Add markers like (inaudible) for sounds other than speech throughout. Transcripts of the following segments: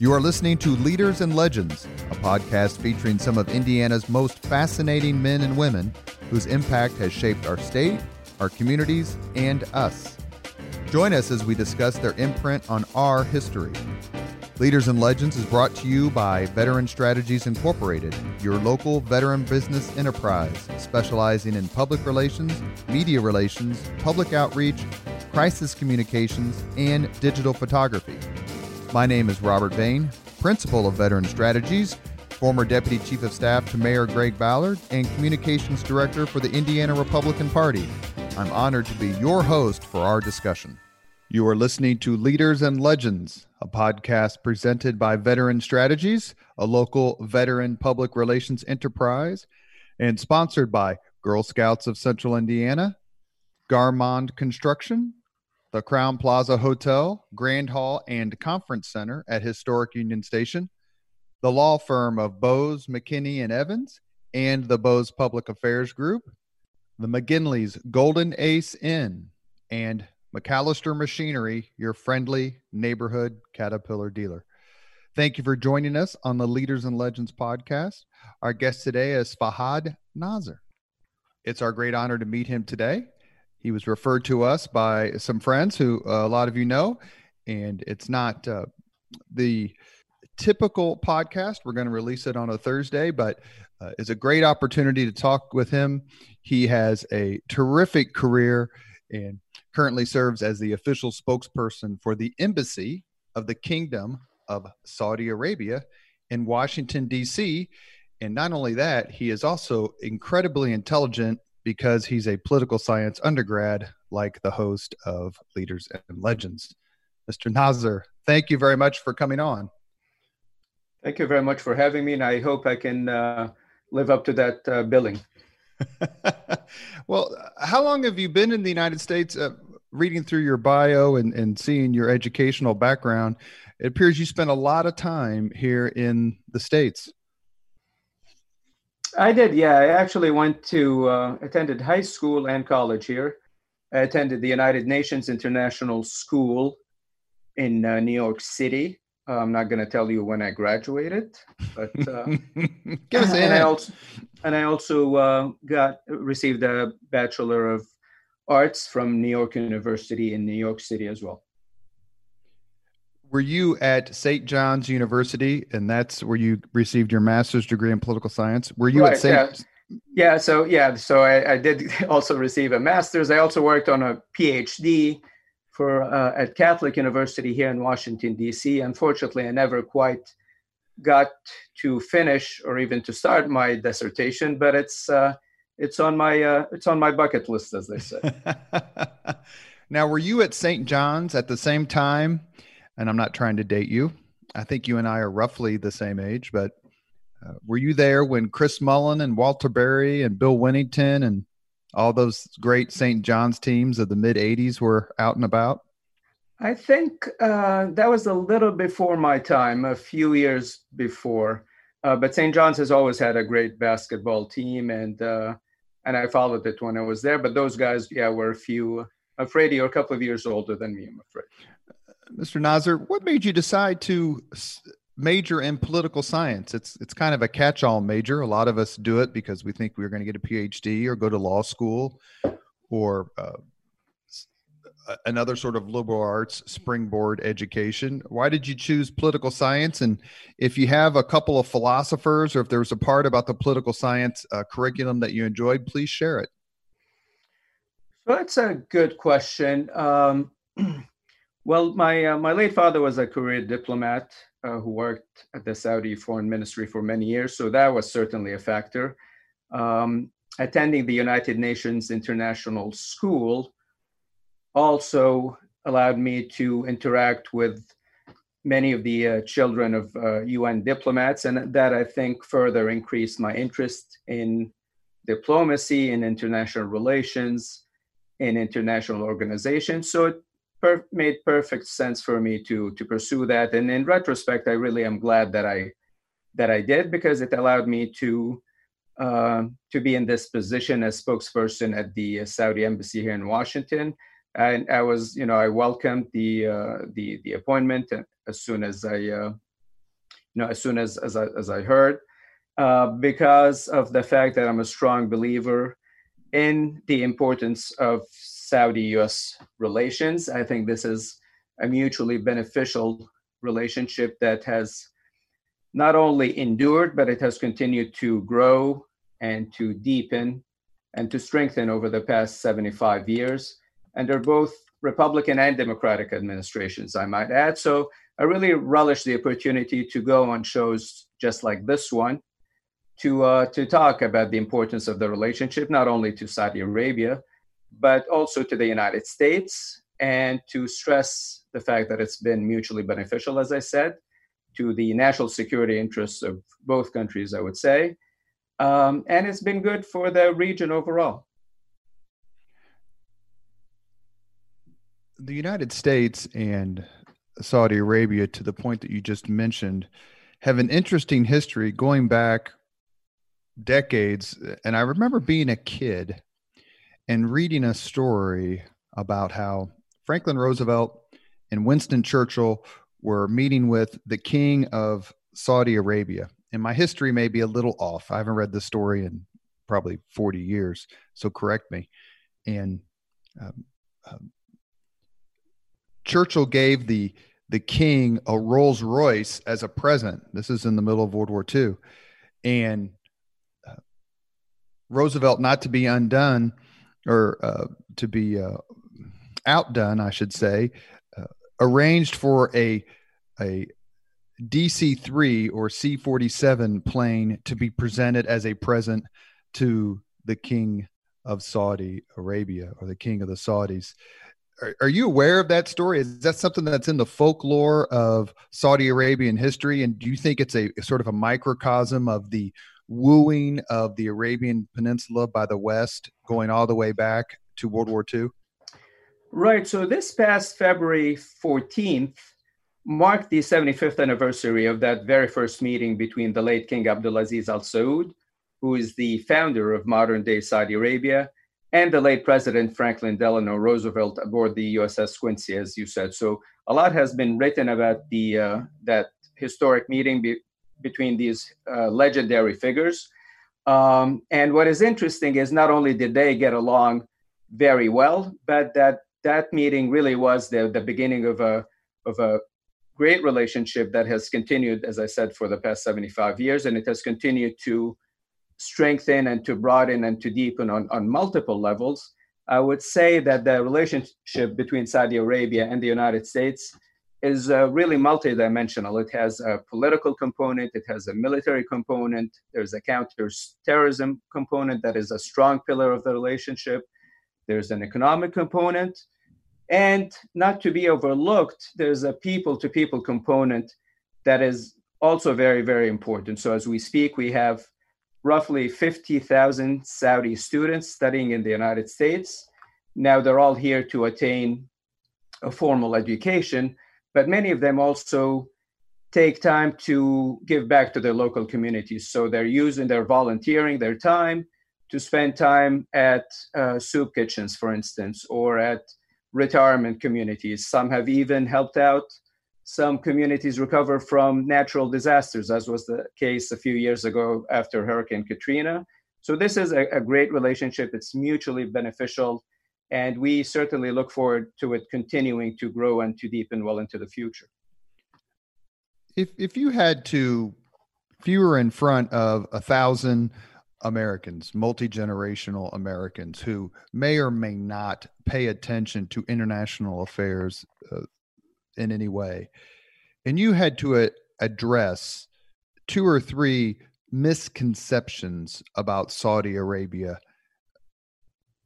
You are listening to Leaders and Legends, a podcast featuring some of Indiana's most fascinating men and women whose impact has shaped our state, our communities, and us. Join us as we discuss their imprint on our history. Leaders and Legends is brought to you by Veteran Strategies Incorporated, your local veteran business enterprise specializing in public relations, media relations, public outreach, crisis communications, and digital photography. My name is Robert Bain, Principal of Veteran Strategies, former Deputy Chief of Staff to Mayor Greg Ballard, and Communications Director for the Indiana Republican Party. I'm honored to be your host for our discussion. You are listening to Leaders and Legends, a podcast presented by Veteran Strategies, a local veteran public relations enterprise, and sponsored by Girl Scouts of Central Indiana, Garmong Construction, the Crowne Plaza Hotel, Grand Hall, and Conference Center at Historic Union Station, the law firm of Bose, McKinney, and Evans, and the Bose Public Affairs Group, the McGinley's Golden Ace Inn, and McAllister Machinery, your friendly neighborhood Caterpillar dealer. Thank you for joining us on the Leaders and Legends podcast. Our guest today is Fahad Nazer. It's our great honor to meet him today. He was referred to us by some friends who uh, a lot of you know, and it's not uh, the typical podcast. We're going to release it on a Thursday, but uh, it's a great opportunity to talk with him. He has a terrific career and currently serves as the official spokesperson for the Embassy of the Kingdom of Saudi Arabia in Washington, D.C. And not only that, he is also incredibly intelligent because he's a political science undergrad, like the host of Leaders and Legends. Mr. Nazer, thank you very much for coming on. Thank you very much for having me, and I hope I can uh, live up to that uh, billing. (laughs) well, how long have you been in the United States? Uh, reading through your bio and, and seeing your educational background, it appears you spent a lot of time here in the States. I did, yeah. I actually went to uh, attended high school and college here. I attended the United Nations International School in uh, New York City. Uh, I'm not going to tell you when I graduated, but uh, (laughs) and I also and I also uh, got received a bachelor of arts from New York University in New York City as well were you at St. John's University, and that's where you received your master's degree in political science? Were you right, at St. Yeah. yeah, so yeah, so I, I, did (laughs) also receive a master's. I also worked on a PhD for uh, at Catholic University here in Washington D.C. Unfortunately, I never quite got to finish or even to start my dissertation, but it's uh, it's on my uh, it's on my bucket list, as they say. (laughs) now, were you at St. John's at the same time? And I'm not trying to date you. I think you and I are roughly the same age, but uh, were you there when Chris Mullin and Walter Berry and Bill Wennington and all those great St. John's teams of the mid 80s were out and about? I think uh, that was a little before my time, a few years before. Uh, but St. John's has always had a great basketball team, and uh, and I followed it when I was there. But those guys, yeah, were a few. Afraid you're a couple of years older than me. I'm afraid. Mr. Nazer, what made you decide to major in political science? It's it's kind of a catch-all major. A lot of us do it because we think we're going to get a PhD or go to law school or uh, another sort of liberal arts springboard education. Why did you choose political science? And if you have a couple of philosophers or if there was a part about the political science uh, curriculum that you enjoyed, please share it. So that's a good question. Um, (clears throat) Well, my uh, my late father was a career diplomat uh, who worked at the Saudi Foreign Ministry for many years, so that was certainly a factor. Um, attending the United Nations International School also allowed me to interact with many of the uh, children of UN uh, diplomats, and that I think further increased my interest in diplomacy, in international relations, in international organizations. So it per- made perfect sense for me to to pursue that. And in retrospect, I really am glad that I that I did because it allowed me to uh, to be in this position as spokesperson at the Saudi embassy here in Washington. And I was, you know, I welcomed the uh, the the appointment as soon as I uh, you know, as soon as as I, as I heard, uh, because of the fact that I'm a strong believer in the importance of Saudi-U.S. relations. I think this is a mutually beneficial relationship that has not only endured, but it has continued to grow and to deepen and to strengthen over the past 75 years. And they're both Republican and Democratic administrations, I might add. So I really relish the opportunity to go on shows just like this one to uh, to talk about the importance of the relationship, not only to Saudi Arabia, but also to the United States, and to stress the fact that it's been mutually beneficial, as I said, to the national security interests of both countries, I would say, um, and it's been good for the region overall. The United States and Saudi Arabia, to the point that you just mentioned, have an interesting history going back decades. And I remember being a kid and reading a story about how Franklin Roosevelt and Winston Churchill were meeting with the king of Saudi Arabia. And my history may be a little off. I haven't read the story in probably 40 years, so correct me. And um, um, Churchill gave the the king a Rolls Royce as a present. This is in the middle of World War II, and uh, Roosevelt, not to be undone or uh, to be uh, outdone, I should say, uh, arranged for a a DC three or C forty seven plane to be presented as a present to the king of Saudi Arabia or the king of the Saudis. Are, are, you aware of that story? Is that something that's in the folklore of Saudi Arabian history? And do you think it's a sort of a microcosm of the wooing of the Arabian Peninsula by the West going all the way back to World War II? Right. So this past February 14th marked the 75th anniversary of that very first meeting between the late King Abdulaziz Al Saud, who is the founder of modern day Saudi Arabia, and the late President Franklin Delano Roosevelt aboard the USS Quincy, as you said. So a lot has been written about the uh, that historic meeting be- between these uh, legendary figures. Um, and what is interesting is not only did they get along very well, but that that meeting really was the, the beginning of a of a great relationship that has continued, as I said, for the past 75 years, and it has continued to strengthen and to broaden and to deepen on, on multiple levels. I would say that the relationship between Saudi Arabia and the United States is uh, really multidimensional. It has a political component, it has a military component, there's a counterterrorism component that is a strong pillar of the relationship, there's an economic component, and not to be overlooked, there's a people to people component that is also very, very important. So as we speak, we have roughly 50,000 Saudi students studying in the United States. Now they're all here to attain a formal education, but many of them also take time to give back to their local communities. So they're using their volunteering, their time to spend time at uh, soup kitchens, for instance, or at retirement communities. Some have even helped out some communities recover from natural disasters, as was the case a few years ago after Hurricane Katrina. So, this is a, a great relationship. It's mutually beneficial. And we certainly look forward to it continuing to grow and to deepen well into the future. If, if you had to, if you were in front of a thousand Americans, multi generational Americans who may or may not pay attention to international affairs uh, in any way, and you had to uh, address two or three misconceptions about Saudi Arabia,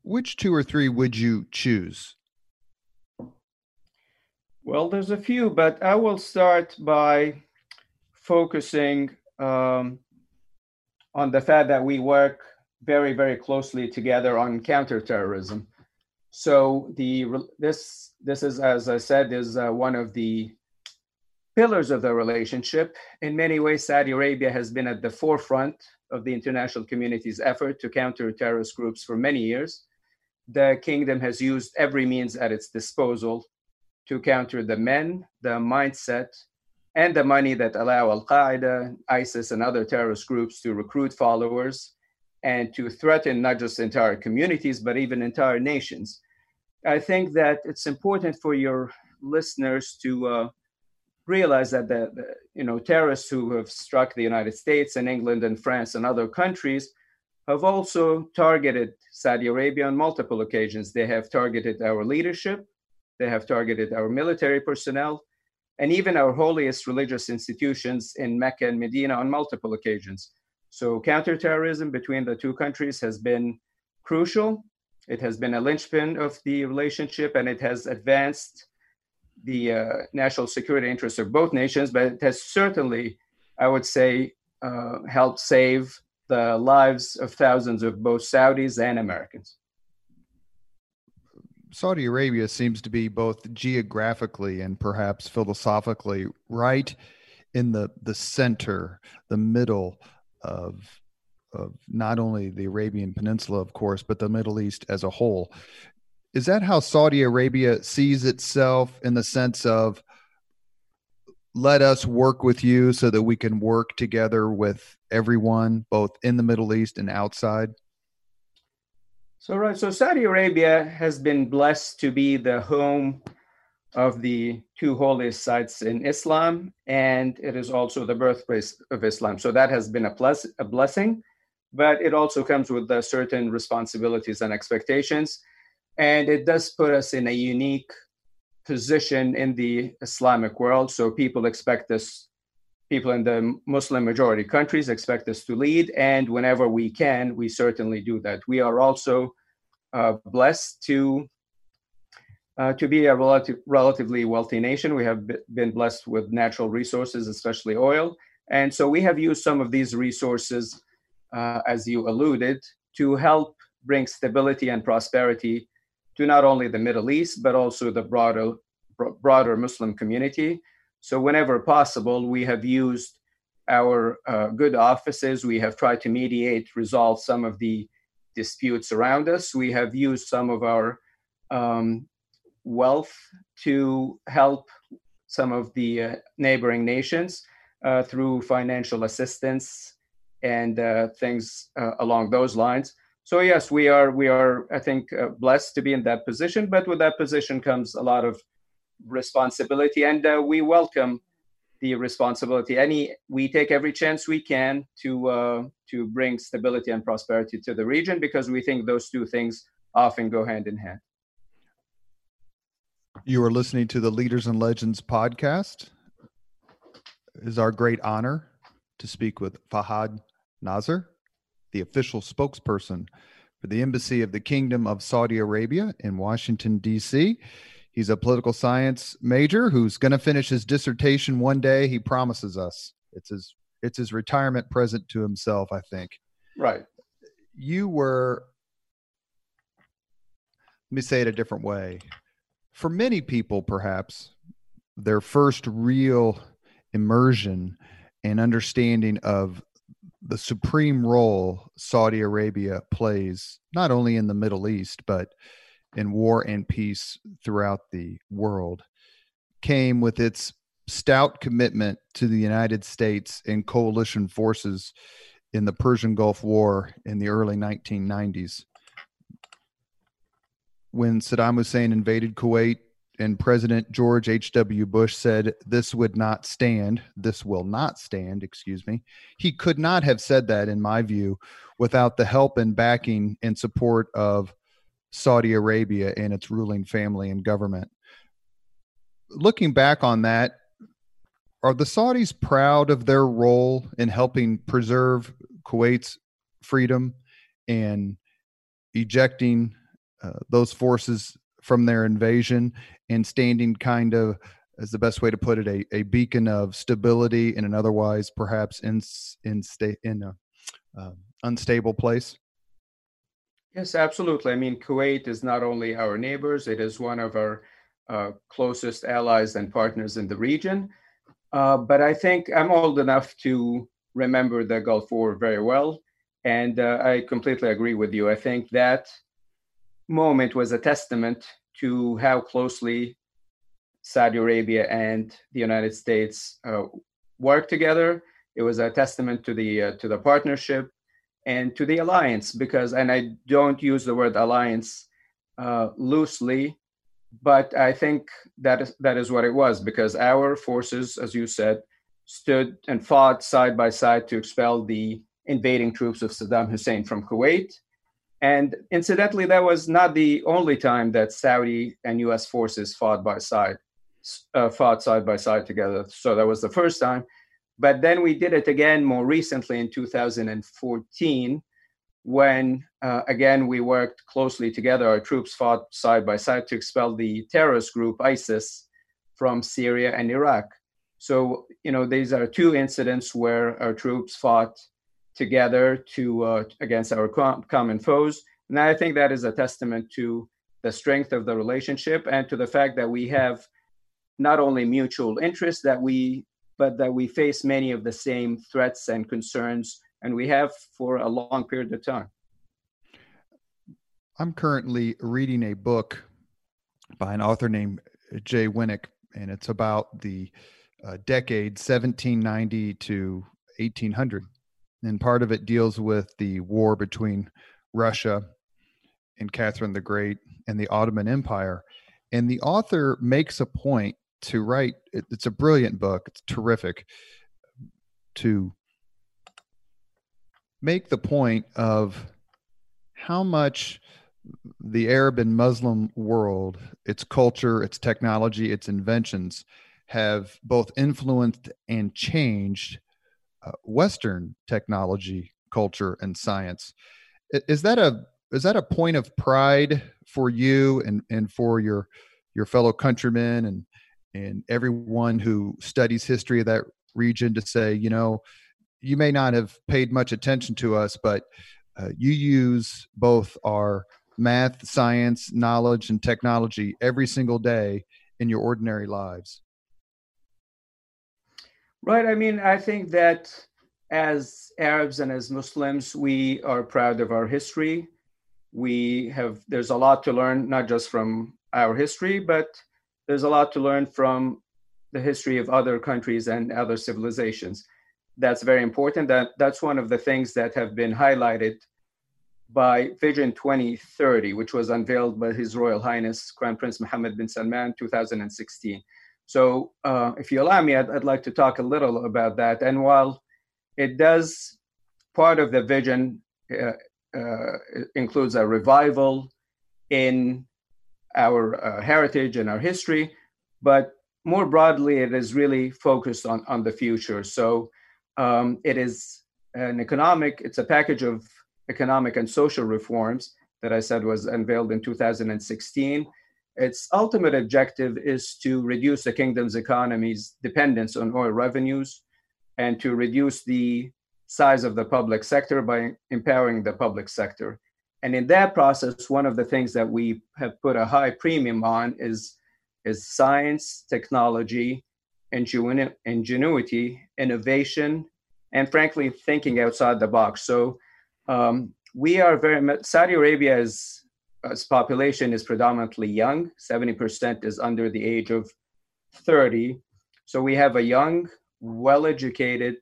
which two or three would you choose? Well, there's a few, but I will start by focusing um, on the fact that we work very, very closely together on counterterrorism. So the this this is, as I said, is uh, one of the pillars of the relationship. In many ways, Saudi Arabia has been at the forefront of the international community's effort to counter terrorist groups for many years. The kingdom has used every means at its disposal to counter the men, the mindset, and the money that allow Al Qaeda, ISIS, and other terrorist groups to recruit followers and to threaten not just entire communities, but even entire nations. I think that it's important for your listeners to uh, realize that the, the, you know terrorists who have struck the United States and England and France and other countries have also targeted Saudi Arabia on multiple occasions. They have targeted our leadership, they have targeted our military personnel, and even our holiest religious institutions in Mecca and Medina on multiple occasions. So, counterterrorism between the two countries has been crucial. It has been a linchpin of the relationship and it has advanced the uh, national security interests of both nations, but it has certainly, I would say, uh, helped save the lives of thousands of both Saudis and Americans. Saudi Arabia seems to be both geographically and perhaps philosophically right in the the center, the middle of of not only the Arabian Peninsula, of course, but the Middle East as a whole. Is that how Saudi Arabia sees itself in the sense of let us work with you so that we can work together with everyone, both in the Middle East and outside? So, right. So, Saudi Arabia has been blessed to be the home of the two holiest sites in Islam, and it is also the birthplace of Islam. So, that has been a, plus, a blessing, but it also comes with uh, certain responsibilities and expectations. And it does put us in a unique position in the Islamic world. So, people expect us people in the Muslim majority countries expect us to lead, and whenever we can, we certainly do that. We are also uh, blessed to uh, to be a relative, relatively wealthy nation. We have been blessed with natural resources, especially oil, and so we have used some of these resources, uh, as you alluded, to help bring stability and prosperity to not only the Middle East but also the broader broader Muslim community. So, whenever possible, we have used our uh, good offices. We have tried to mediate, resolve some of the disputes around us. We have used some of our um, wealth to help some of the uh, neighboring nations uh, through financial assistance and uh, things uh, along those lines. So yes, we are we are I think uh, blessed to be in that position, but with that position comes a lot of responsibility, and uh, we welcome the responsibility. Any, we take every chance we can to uh, to bring stability and prosperity to the region because we think those two things often go hand in hand. You are listening to the Leaders and Legends podcast. It is our great honor to speak with Fahad Nazer, the official spokesperson for the Embassy of the Kingdom of Saudi Arabia in Washington, D.C. He's a political science major who's going to finish his dissertation one day. He promises us. It's his it's his retirement present to himself, I think. Right. You were let me say it a different way. For many people perhaps their first real immersion and understanding of the supreme role Saudi Arabia plays not only in the Middle East but in war and peace throughout the world came with its stout commitment to the United States and coalition forces in the Persian Gulf War in the early 1990s. When Saddam Hussein invaded Kuwait and President George H.W. Bush said, This would not stand, this will not stand, excuse me, he could not have said that, in my view, without the help and backing and support of Saudi Arabia and its ruling family and government. Looking back on that, are the Saudis proud of their role in helping preserve Kuwait's freedom and ejecting uh, those forces from their invasion and standing kind of as the best way to put it a, a beacon of stability in an otherwise perhaps in in state in a uh, unstable place Yes, absolutely. I mean, Kuwait is not only our neighbors, it is one of our uh, closest allies and partners in the region. Uh, but I think I'm old enough to remember the Gulf War very well. And uh, I completely agree with you. I think that moment was a testament to how closely Saudi Arabia and the United States uh, work together. It was a testament to the uh, to the partnership and to the alliance because, and I don't use the word alliance uh, loosely, but I think that is that is what it was because our forces, as you said, stood and fought side by side to expel the invading troops of Saddam Hussein from Kuwait. And incidentally, that was not the only time that Saudi and U.S. forces fought by side, uh, fought side by side together. So that was the first time. But then we did it again more recently in 2014, when uh, again we worked closely together. Our troops fought side by side to expel the terrorist group ISIS from Syria and Iraq. So you know these are two incidents where our troops fought together to uh, against our com- common foes. And I think that is a testament to the strength of the relationship and to the fact that we have not only mutual interests that we but that we face many of the same threats and concerns and we have for a long period of time. I'm currently reading a book by an author named Jay Winik, and it's about the uh, decade 1790 to 1800 and part of it deals with the war between Russia and Catherine the Great and the Ottoman Empire. And the author makes a point to write, it's a brilliant book, it's terrific, to make the point of how much the Arab and Muslim world, its culture, its technology, its inventions have both influenced and changed uh, Western technology, culture, and science. Is that a is that a point of pride for you and and for your your fellow countrymen and and everyone who studies history of that region to say, you know, you may not have paid much attention to us, but uh, you use both our math, science, knowledge, and technology every single day in your ordinary lives. Right. I mean, I think that as Arabs and as Muslims, we are proud of our history. We have, there's a lot to learn, not just from our history, but there's a lot to learn from the history of other countries and other civilizations. That's very important. That that's one of the things that have been highlighted by Vision 2030, which was unveiled by His Royal Highness Crown Prince Mohammed bin Salman 2016. So, uh, if you allow me, I'd, I'd, like to talk a little about that. And while it does, part of the vision uh, uh, includes a revival in our uh, heritage and our history, but more broadly, it is really focused on, on the future. So, um, it is an economic, it's a package of economic and social reforms that I said was unveiled in 2016 its ultimate objective is to reduce the kingdom's economy's dependence on oil revenues and to reduce the size of the public sector by empowering the public sector. And in that process, one of the things that we have put a high premium on is, is science, technology, ingenu- ingenuity, innovation, and frankly, thinking outside the box. So um, we are very, Saudi Arabia is population is predominantly young. 70% is under the age of 30. So we have a young, well educated,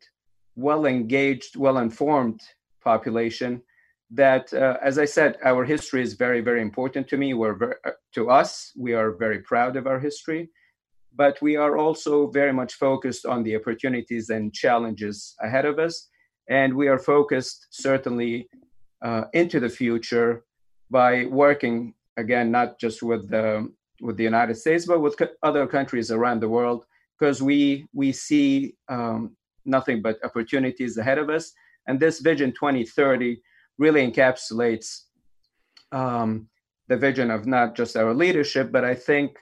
well engaged, well informed population that, uh, as I said, our history is very, very important to me. We're uh, to us, we are very proud of our history, but we are also very much focused on the opportunities and challenges ahead of us. And we are focused certainly uh, into the future by working again not just with the with the United States but with co- other countries around the world because we we see um, nothing but opportunities ahead of us. And this vision 2030 really encapsulates um, the vision of not just our leadership but I think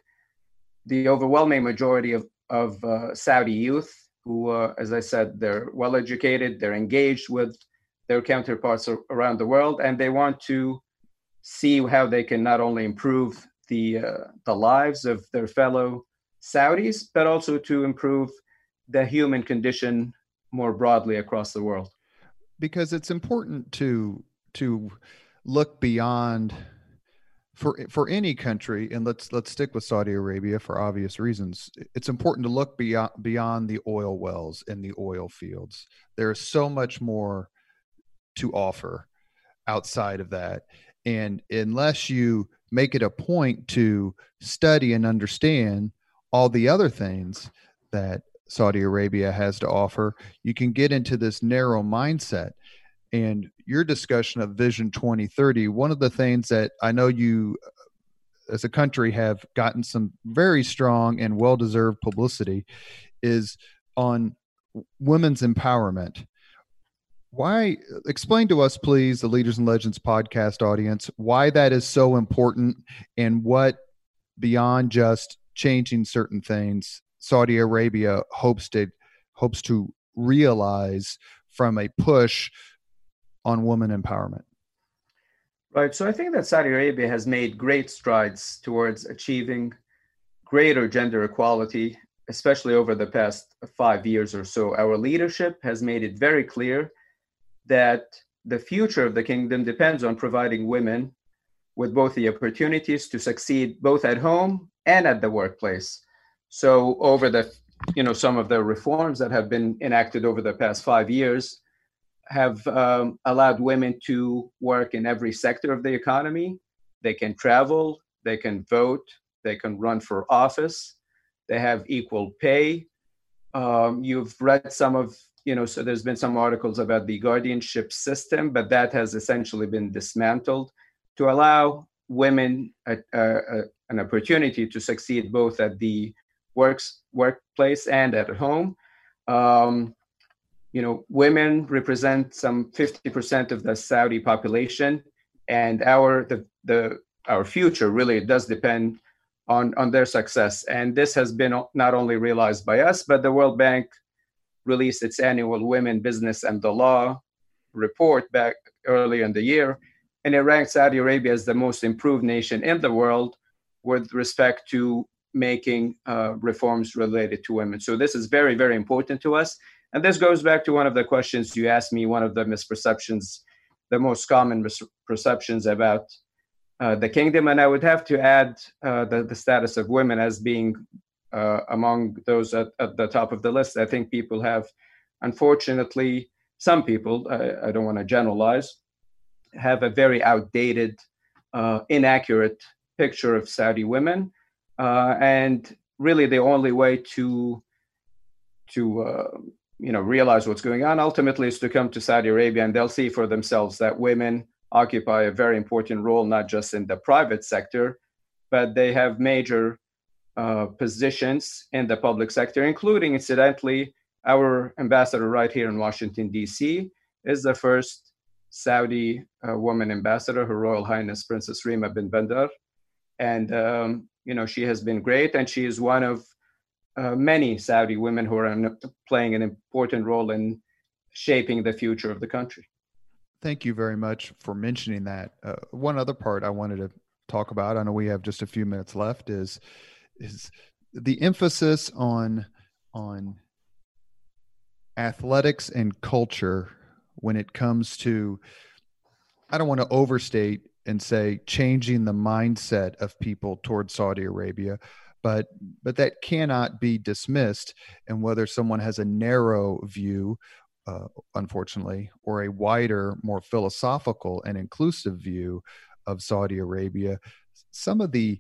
the overwhelming majority of of uh, Saudi youth who uh, as I said they're well educated they're engaged with their counterparts around the world and they want to see how they can not only improve the uh, the lives of their fellow Saudis, but also to improve the human condition more broadly across the world. Because it's important to to look beyond for for any country, and let's let's stick with Saudi Arabia for obvious reasons. It's important to look beyond beyond the oil wells and the oil fields. There is so much more to offer outside of that, and unless you make it a point to study and understand all the other things that Saudi Arabia has to offer, you can get into this narrow mindset. And your discussion of Vision 2030, one of the things that I know you uh, as a country have gotten some very strong and well deserved publicity is on women's empowerment. Why explain to us, please, the Leaders and Legends podcast audience, why that is so important and what beyond just changing certain things Saudi Arabia hopes to hopes to realize from a push on woman empowerment. Right. So I think that Saudi Arabia has made great strides towards achieving greater gender equality, especially over the past five years or so. Our leadership has made it very clear that the future of the kingdom depends on providing women with both the opportunities to succeed both at home and at the workplace. So over the, you know, some of the reforms that have been enacted over the past five years have um, allowed women to work in every sector of the economy. They can travel, they can vote, they can run for office, they have equal pay. Um, you've read some of, you know, so there's been some articles about the guardianship system, but that has essentially been dismantled to allow women a, a, a, an opportunity to succeed both at the works workplace and at home. Um, you know, women represent some 50% of the Saudi population, and our the, the our future really does depend on on their success. And this has been not only realized by us, but the World Bank released its annual Women, Business, and the Law report back earlier in the year, and it ranked Saudi Arabia as the most improved nation in the world with respect to making uh, reforms related to women. So this is very, very important to us. And this goes back to one of the questions you asked me, one of the misperceptions, the most common misperceptions about uh, the kingdom. And I would have to add uh, the, the status of women as being uh, among those at, at, the top of the list. I think people have, unfortunately, some people, I, I don't want to generalize, have a very outdated, uh, inaccurate picture of Saudi women uh, and really the only way to to uh, you know realize what's going on ultimately is to come to Saudi Arabia and they'll see for themselves that women occupy a very important role not just in the private sector but they have major uh, positions in the public sector including incidentally our ambassador right here in Washington D.C. is the first Saudi uh, woman ambassador Her Royal Highness Princess Rima bin Bandar and um, you know she has been great and she is one of uh, many saudi women who are playing an important role in shaping the future of the country thank you very much for mentioning that uh, one other part i wanted to talk about i know we have just a few minutes left is is the emphasis on on athletics and culture when it comes to i don't want to overstate and say changing the mindset of people towards Saudi Arabia but but that cannot be dismissed. And whether someone has a narrow view uh, unfortunately or a wider more philosophical and inclusive view of Saudi Arabia some of the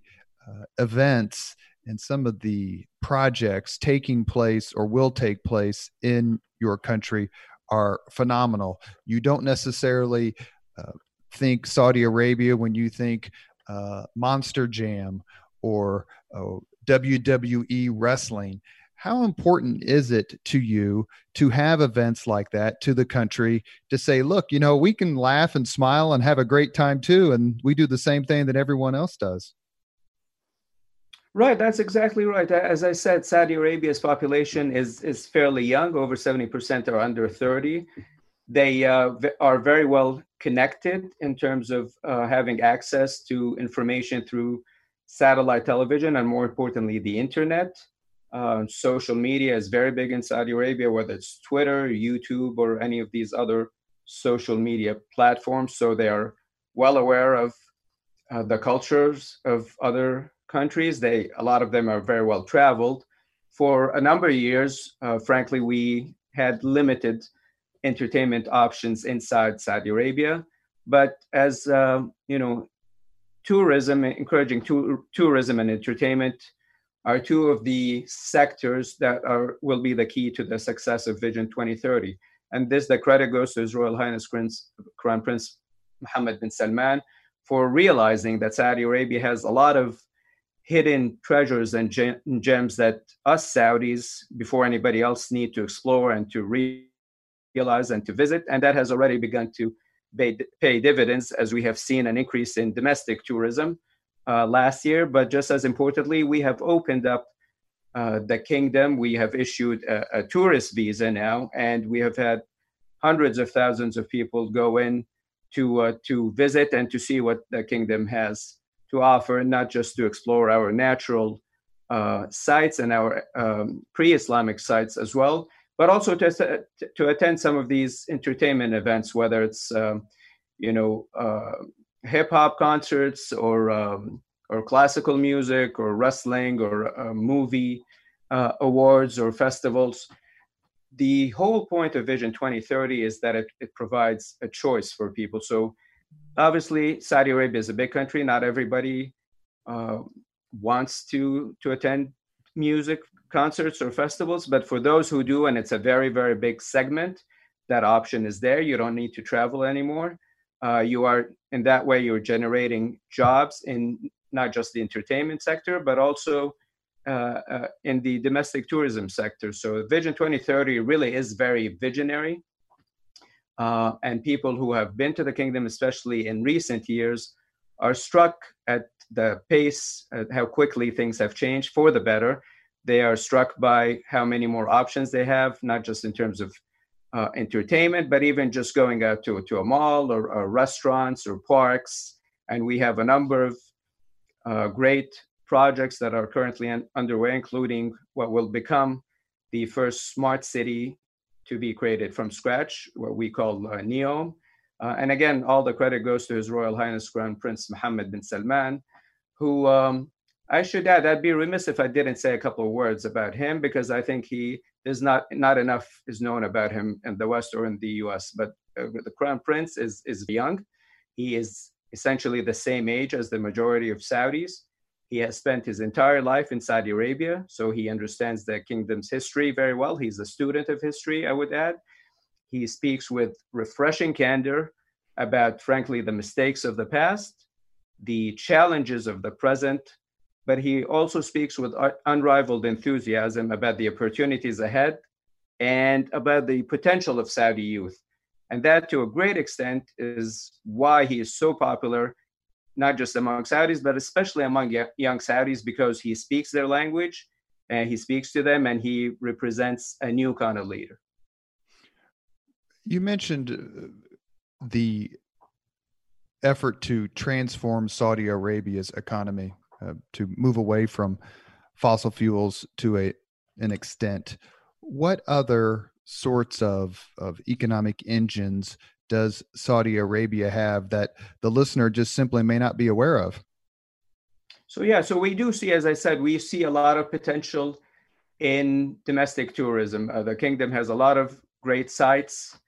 events and some of the projects taking place or will take place in your country are phenomenal you don't necessarily uh, think Saudi Arabia, when you think uh, Monster Jam or uh, WWE wrestling, how important is it to you to have events like that to the country to say, look, you know, we can laugh and smile and have a great time too, and we do the same thing that everyone else does? Right, that's exactly right. As I said, Saudi Arabia's population is is fairly young. Over seventy percent are under thirty, they uh, are very well connected in terms of uh, having access to information through satellite television and more importantly the internet uh, social media is very big in saudi arabia whether it's twitter youtube or any of these other social media platforms so they are well aware of uh, the cultures of other countries. They a lot of them are very well traveled. For a number of years, uh, frankly, we had limited entertainment options inside Saudi Arabia. But as uh, you know, tourism, encouraging to, tourism and entertainment are two of the sectors that are will be the key to the success of Vision 2030. And this, the credit goes to His Royal Highness Crown Prince Mohammed bin Salman for realizing that Saudi Arabia has a lot of hidden treasures and gems that us Saudis, before anybody else, need to explore and to realize and to visit. And that has already begun to pay, pay dividends as we have seen an increase in domestic tourism uh, last year. But just as importantly, we have opened up uh, the kingdom. We have issued a, a, tourist visa now, and we have had hundreds of thousands of people go in to uh, to visit and to see what the kingdom has to offer, and not just to explore our natural uh, sites and our um, pre-Islamic sites as well, but also to, to attend some of these entertainment events, whether it's um, you know uh, hip hop concerts or um, or classical music or wrestling or uh, movie uh, awards or festivals. The whole point of Vision 2030 is that it, it provides a choice for people. So obviously, Saudi Arabia is a big country. Not everybody uh, wants to to attend music concerts or festivals, but for those who do, and it's a very very big segment, that option is there. You don't need to travel anymore. Uh, you are in that way you're generating jobs in not just the entertainment sector but also uh, uh, in the domestic tourism sector so vision 2030 really is very visionary uh, and people who have been to the kingdom especially in recent years are struck at the pace at how quickly things have changed for the better they are struck by how many more options they have not just in terms of uh, entertainment, but even just going out to, to a mall or, or restaurants or parks. And we have a number of uh, great projects that are currently un- underway, including what will become the first smart city to be created from scratch, what we call uh, NEOM. Uh, and again, all the credit goes to His Royal Highness Crown Prince Mohammed bin Salman, who um, I should add, I'd be remiss if I didn't say a couple of words about him because I think he is not not enough is known about him in the West or in the U.S. But uh, the Crown Prince is is young. He is essentially the same age as the majority of Saudis. He has spent his entire life in Saudi Arabia, so he understands the kingdom's history very well. He's a student of history, I would add. He speaks with refreshing candor about, frankly, the mistakes of the past, the challenges of the present, but he also speaks with unrivaled enthusiasm about the opportunities ahead and about the potential of Saudi youth. And that, to a great extent, is why he is so popular, not just among Saudis, but especially among young Saudis, because he speaks their language and he speaks to them and he represents a new kind of leader. You mentioned uh, the effort to transform Saudi Arabia's economy uh, to move away from fossil fuels to a an extent. What other sorts of of economic engines does Saudi Arabia have that the listener just simply may not be aware of? So yeah, so we do see, as I said, we see a lot of potential in domestic tourism. Uh, the kingdom has a lot of great sites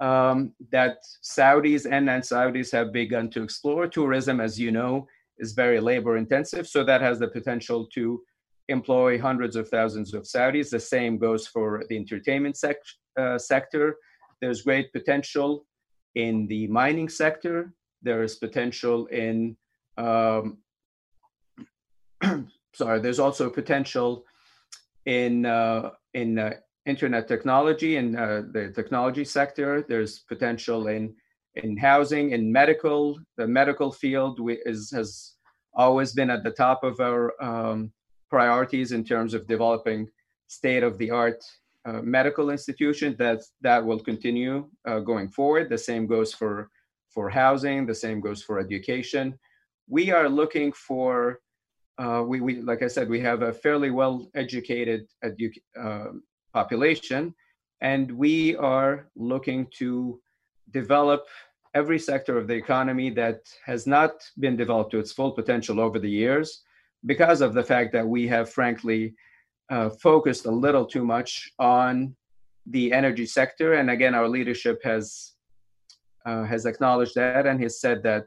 um, that Saudis and non-Saudis have begun to explore. Tourism, as you know, is very labor intensive. So that has the potential to employ hundreds of thousands of Saudis. The same goes for the entertainment sec- uh, sector. There's great potential in the mining sector. There is potential in, um, (clears throat) sorry, there's also potential in, uh, in uh, internet technology and uh, the technology sector. There's potential in in housing, in medical. The medical field is, has always been at the top of our um, priorities in terms of developing state-of-the-art uh, medical institutions. That that will continue uh, going forward. The same goes for for housing. The same goes for education. We are looking for. Uh, we, we like I said, we have a fairly well-educated edu- uh, population, and we are looking to develop every sector of the economy that has not been developed to its full potential over the years because of the fact that we have, frankly, uh, focused a little too much on the energy sector. And again, our leadership has uh, has acknowledged that and has said that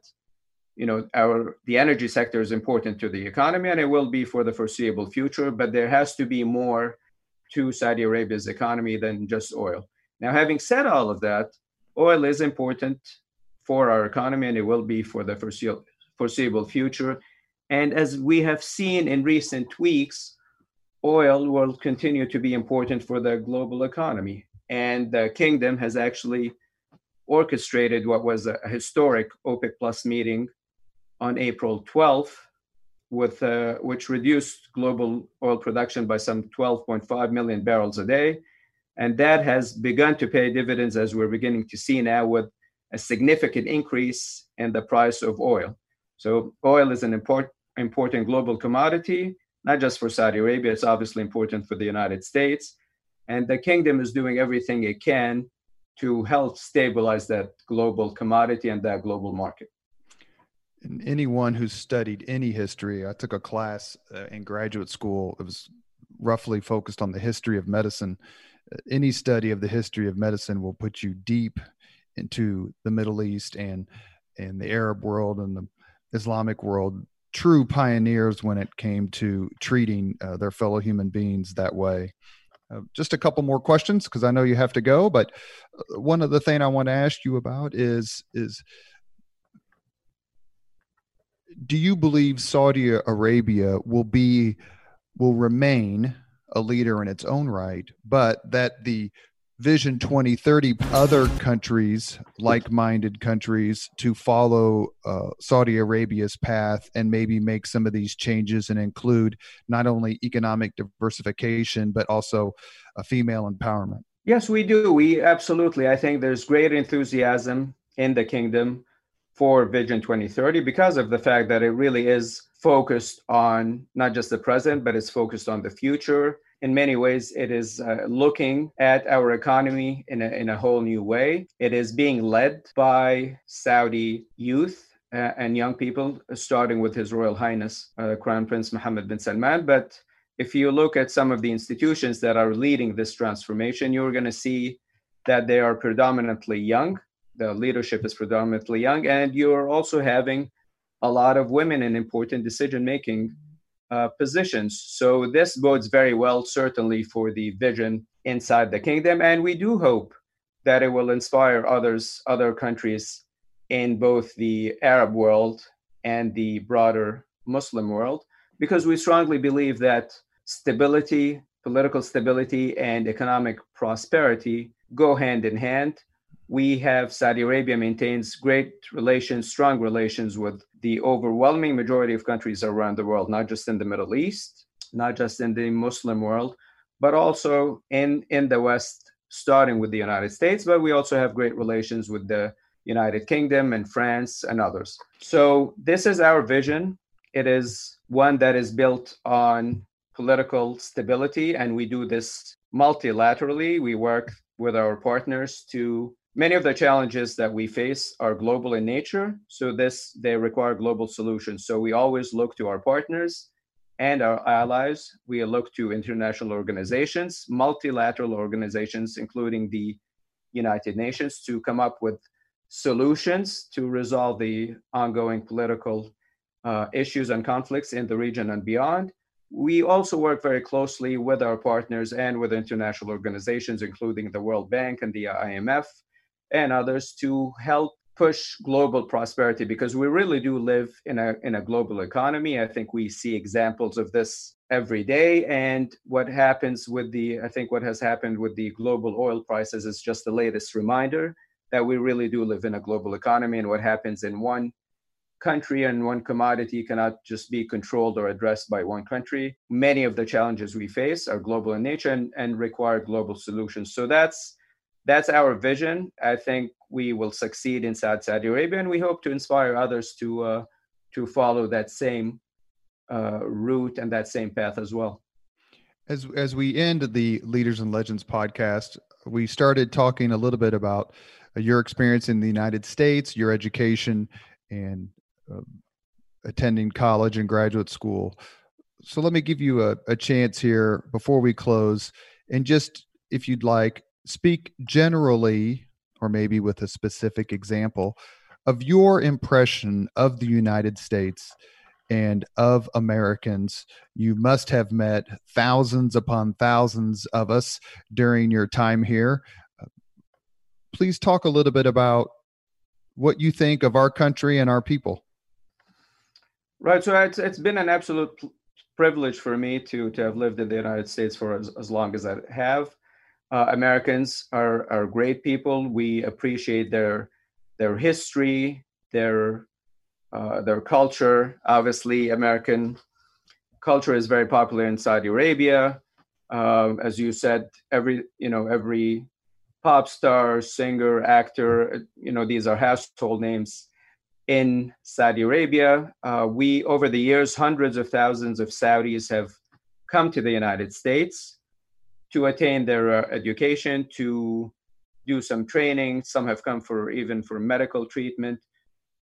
you know our the energy sector is important to the economy and it will be for the foreseeable future. But there has to be more to Saudi Arabia's economy than just oil. Now, having said all of that, oil is important for our economy and it will be for the foreseeable future. And as we have seen in recent weeks, oil will continue to be important for the global economy. And the kingdom has actually orchestrated what was a historic OPEC Plus meeting on April 12th, with uh, which reduced global oil production by some 12.5 million barrels a day, and that has begun to pay dividends as we're beginning to see now with a significant increase in the price of oil. So oil is an important important global commodity, not just for Saudi Arabia, it's obviously important for the United States. And the kingdom is doing everything it can to help stabilize that global commodity and that global market. And anyone who's studied any history, I took a class uh, in graduate school. It was roughly focused on the history of medicine. Uh, any study of the history of medicine will put you deep into the Middle East and and the Arab world and the Islamic world true pioneers when it came to treating uh, their fellow human beings that way. Uh, just a couple more questions because I know you have to go. But uh, one of the thing I want to ask you about is is do you believe Saudi Arabia will be will remain a leader in its own right, but that the Vision 2030 other countries, like minded countries, to follow uh, Saudi Arabia's path and maybe make some of these changes and include not only economic diversification, but also a female empowerment? Yes, we do. We absolutely. I think there's great enthusiasm in the kingdom for Vision 2030 because of the fact that it really is focused on not just the present, but it's focused on the future in many ways, it is uh, looking at our economy in a, in a whole new way. It is being led by Saudi youth uh, and young people, starting with His Royal Highness uh, Crown Prince Mohammed bin Salman. But if you look at some of the institutions that are leading this transformation, you're going to see that they are predominantly young. The leadership is predominantly young, and you're also having a lot of women in important decision making uh, positions. So this bodes very well, certainly, for the vision inside the kingdom, and we do hope that it will inspire others, other countries in both the Arab world and the broader Muslim world, because we strongly believe that stability, political stability, and economic prosperity go hand in hand we have Saudi Arabia maintains great relations, strong relations with the overwhelming majority of countries around the world, not just in the Middle East, not just in the Muslim world, but also in, in the West, starting with the United States. But we also have great relations with the United Kingdom and France and others. So this is our vision. It is one that is built on political stability, and we do this multilaterally. We work with our partners to Many of the challenges that we face are global in nature, so this they require global solutions. So we always look to our partners and our allies. We look to international organizations, multilateral organizations, including the United Nations, to come up with solutions to resolve the ongoing political uh, issues and conflicts in the region and beyond. We also work very closely with our partners and with international organizations, including the World Bank and the IMF, and others to help push global prosperity because we really do live in a in a global economy. I think we see examples of this every day and what happens with the I think what has happened with the global oil prices is just the latest reminder that we really do live in a global economy and what happens in one country and one commodity cannot just be controlled or addressed by one country. Many of the challenges we face are global in nature and, and require global solutions. So that's that's our vision. I think we will succeed inside Saudi Arabia, and we hope to inspire others to uh, to follow that same uh, route and that same path as well. As as we end the Leaders and Legends podcast, we started talking a little bit about your experience in the United States, your education, and uh, attending college and graduate school. So let me give you a, a chance here before we close, and just if you'd like, speak generally or maybe with a specific example of your impression of the United States and of Americans. You must have met thousands upon thousands of us during your time here. Please talk a little bit about what you think of our country and our people. Right. So it's, it's been an absolute privilege for me to, to have lived in the United States for as, as long as I have. Uh, Americans are, are great people. We appreciate their their history, their uh, their culture. Obviously, American culture is very popular in Saudi Arabia. Um, as you said, every you know every pop star, singer, actor, you know these are household names in Saudi Arabia. Uh, we over the years, hundreds of thousands of Saudis have come to the United States to attain their uh, education, to do some training. Some have come for even for medical treatment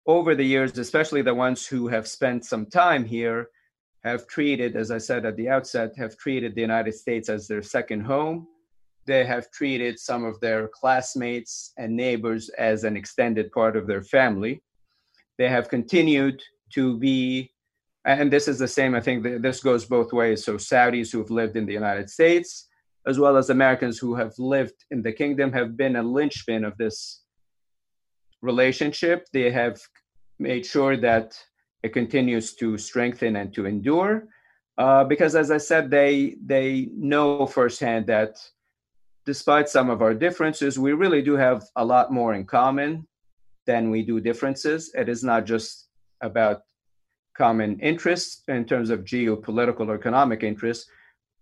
over the years, especially the ones who have spent some time here, have treated, as I said at the outset, have treated the United States as their second home. They have treated some of their classmates and neighbors as an extended part of their family. They have continued to be, and this is the same, I think this goes both ways. So, Saudis who've lived in the United States, as well as Americans who have lived in the kingdom, have been a linchpin of this relationship. They have made sure that it continues to strengthen and to endure. Uh, because as I said, they they know firsthand that despite some of our differences, we really do have a lot more in common than we do differences. It is not just about common interests in terms of geopolitical or economic interests,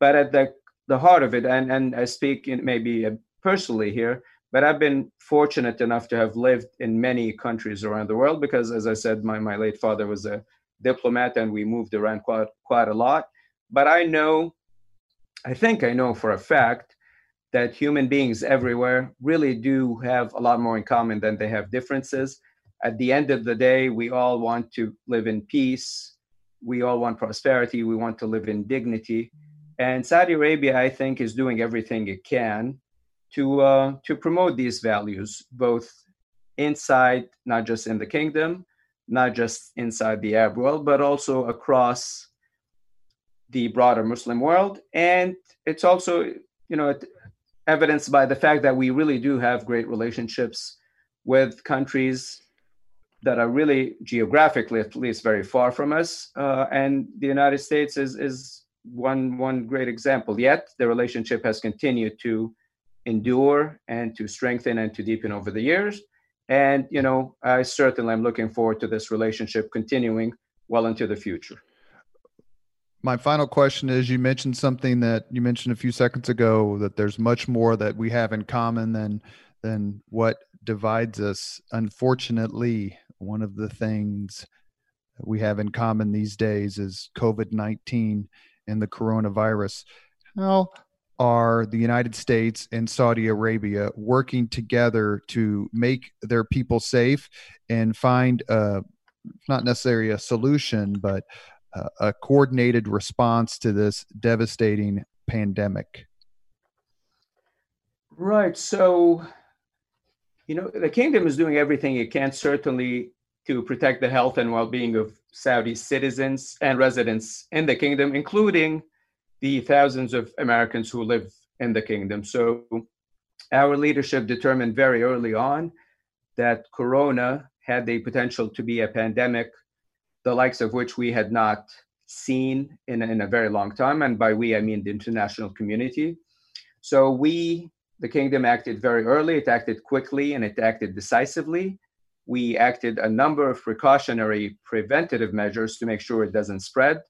but at the, the heart of it, and, and I speak in maybe uh, personally here, but I've been fortunate enough to have lived in many countries around the world because, as I said, my, my late father was a diplomat and we moved around quite, quite a lot. But I know, I think I know for a fact that human beings everywhere really do have a lot more in common than they have differences. At the end of the day, we all want to live in peace. We all want prosperity. We want to live in dignity. And Saudi Arabia, I think, is doing everything it can to uh, to promote these values both inside not just in the kingdom not just inside the arab world but also across the broader muslim world. And it's also you know evidenced by the fact that we really do have great relationships with countries that are really geographically at least very far from us. Uh, and the united states is is one one great example yet the relationship has continued to endure and to strengthen and to deepen over the years. And, you know, I certainly am looking forward to this relationship continuing well into the future. My final question is you mentioned something that you mentioned a few seconds ago that there's much more that we have in common than than what divides us. Unfortunately, one of the things we have in common these days is COVID-19 and the coronavirus. How are the United States and Saudi Arabia working together to make their people safe and find a, not necessarily a solution, but a, a coordinated response to this devastating pandemic? Right. So, you know, the kingdom is doing everything it can, certainly to protect the health and well being of Saudi citizens and residents in the kingdom, including the thousands of Americans who live in the kingdom. So our leadership determined very early on that Corona had the potential to be a pandemic, the likes of which we had not seen in, in a very long time. And by we, I mean the international community. So we, the kingdom, acted very early, it acted quickly, and it acted decisively. We acted a number of precautionary preventative measures to make sure it doesn't spread.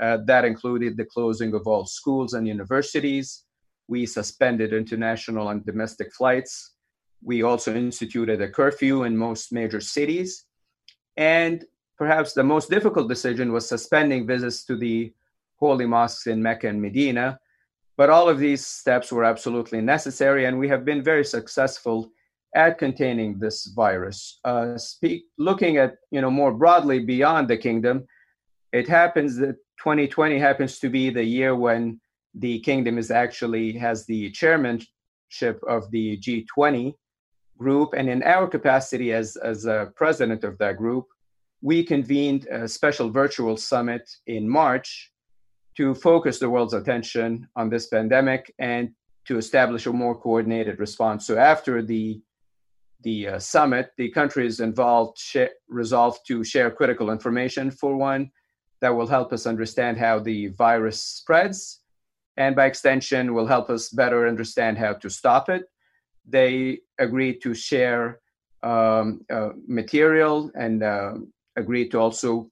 Uh, that included the closing of all schools and universities. We suspended international and domestic flights. We also instituted a curfew in most major cities. And perhaps the most difficult decision was suspending visits to the holy mosques in Mecca and Medina. But all of these steps were absolutely necessary, and we have been very successful at containing this virus. Uh, speak, looking at you know more broadly beyond the kingdom, it happens that 2020 happens to be the year when the kingdom is actually has the chairmanship of the G20 group, and in our capacity as as a president of that group, we convened a special virtual summit in March to focus the world's attention on this pandemic and to establish a more coordinated response. So after the the uh, summit, the countries involved sh- resolved to share critical information for one that will help us understand how the virus spreads, and by extension, will help us better understand how to stop it. They agreed to share um, uh, material and uh, agreed to also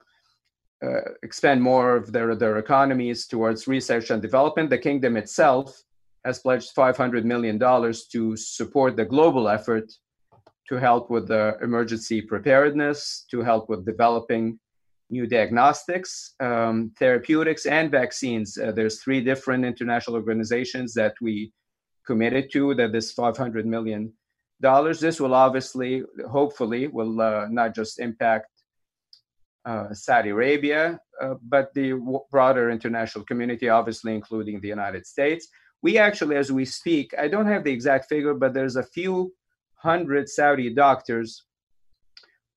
uh, expend more of their, their economies towards research and development. The kingdom itself has pledged $500 million to support the global effort to help with the emergency preparedness, to help with developing new diagnostics, um, therapeutics, and vaccines. Uh, there's three different international organizations that we committed to that this 500 million dollars. This will obviously, hopefully, will uh, not just impact uh, Saudi Arabia, uh, but the w- broader international community, obviously including the United States. We actually, as we speak, I don't have the exact figure, but there's a few hundred Saudi doctors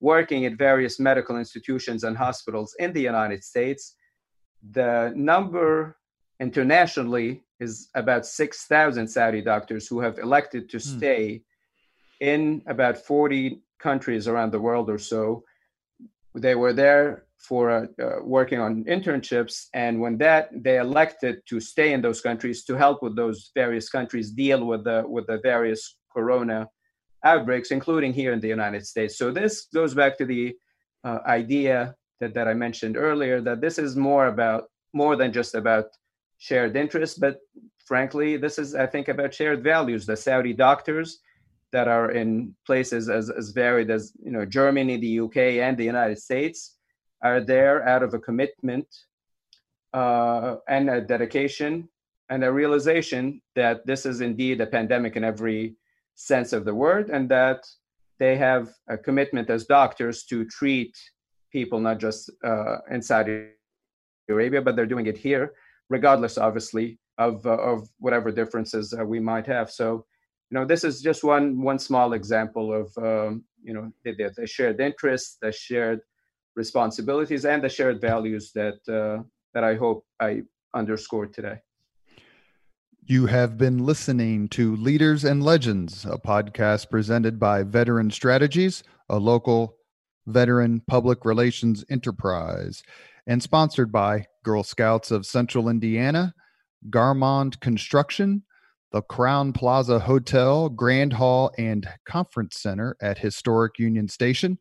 working at various medical institutions and hospitals in the United States. The number internationally is about 6,000 Saudi doctors who have elected to hmm. stay mm. in about 40 countries around the world or so. They were there for uh, uh, working on internships, and when that they elected to stay in those countries to help with those various countries deal with the with the various corona outbreaks, including here in the United States. So this goes back to the uh, idea that, that I mentioned earlier that this is more about more than just about shared interests, but frankly, this is I think about shared values. The Saudi doctors that are in places as, as varied as you know Germany, the UK, and the United States are there out of a commitment uh, and a dedication and a realization that this is indeed a pandemic in every sense of the word and that they have a commitment as doctors to treat people not just uh, in Saudi Arabia, but they're doing it here, regardless, obviously, of uh, of whatever differences uh, we might have. So, you know, this is just one one small example of um, you know the, the, shared interests, the shared responsibilities, and the shared values that uh, that I hope I underscored today. You have been listening to Leaders and Legends, a podcast presented by Veteran Strategies, a local veteran public relations enterprise, and sponsored by Girl Scouts of Central Indiana, Garmong Construction, the Crowne Plaza Hotel, Grand Hall, and Conference Center at Historic Union Station,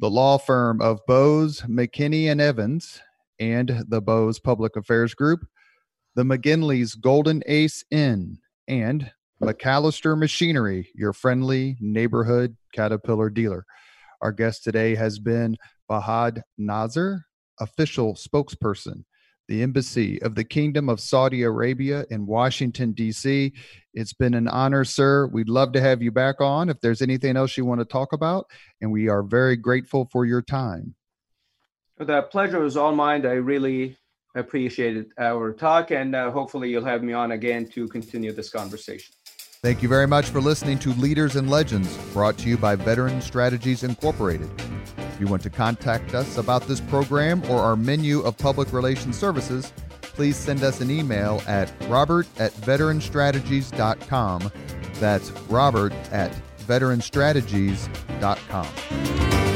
the law firm of Bose, McKinney, and Evans, and the Bose Public Affairs Group the McGinley's Golden Ace Inn, and McAllister Machinery, your friendly neighborhood Caterpillar dealer. Our guest today has been Fahad Nazer, official spokesperson, the Embassy of the Kingdom of Saudi Arabia in Washington, D.C. It's been an honor, sir. We'd love to have you back on if there's anything else you want to talk about, and we are very grateful for your time. The pleasure is all mine. I really appreciated our talk, and uh, hopefully you'll have me on again to continue this conversation. Thank you very much for listening to Leaders and Legends, brought to you by Veteran Strategies Incorporated. If you want to contact us about this program or our menu of public relations services, please send us an email at robert at veteranstrategies.com. That's robert at veteranstrategies.com.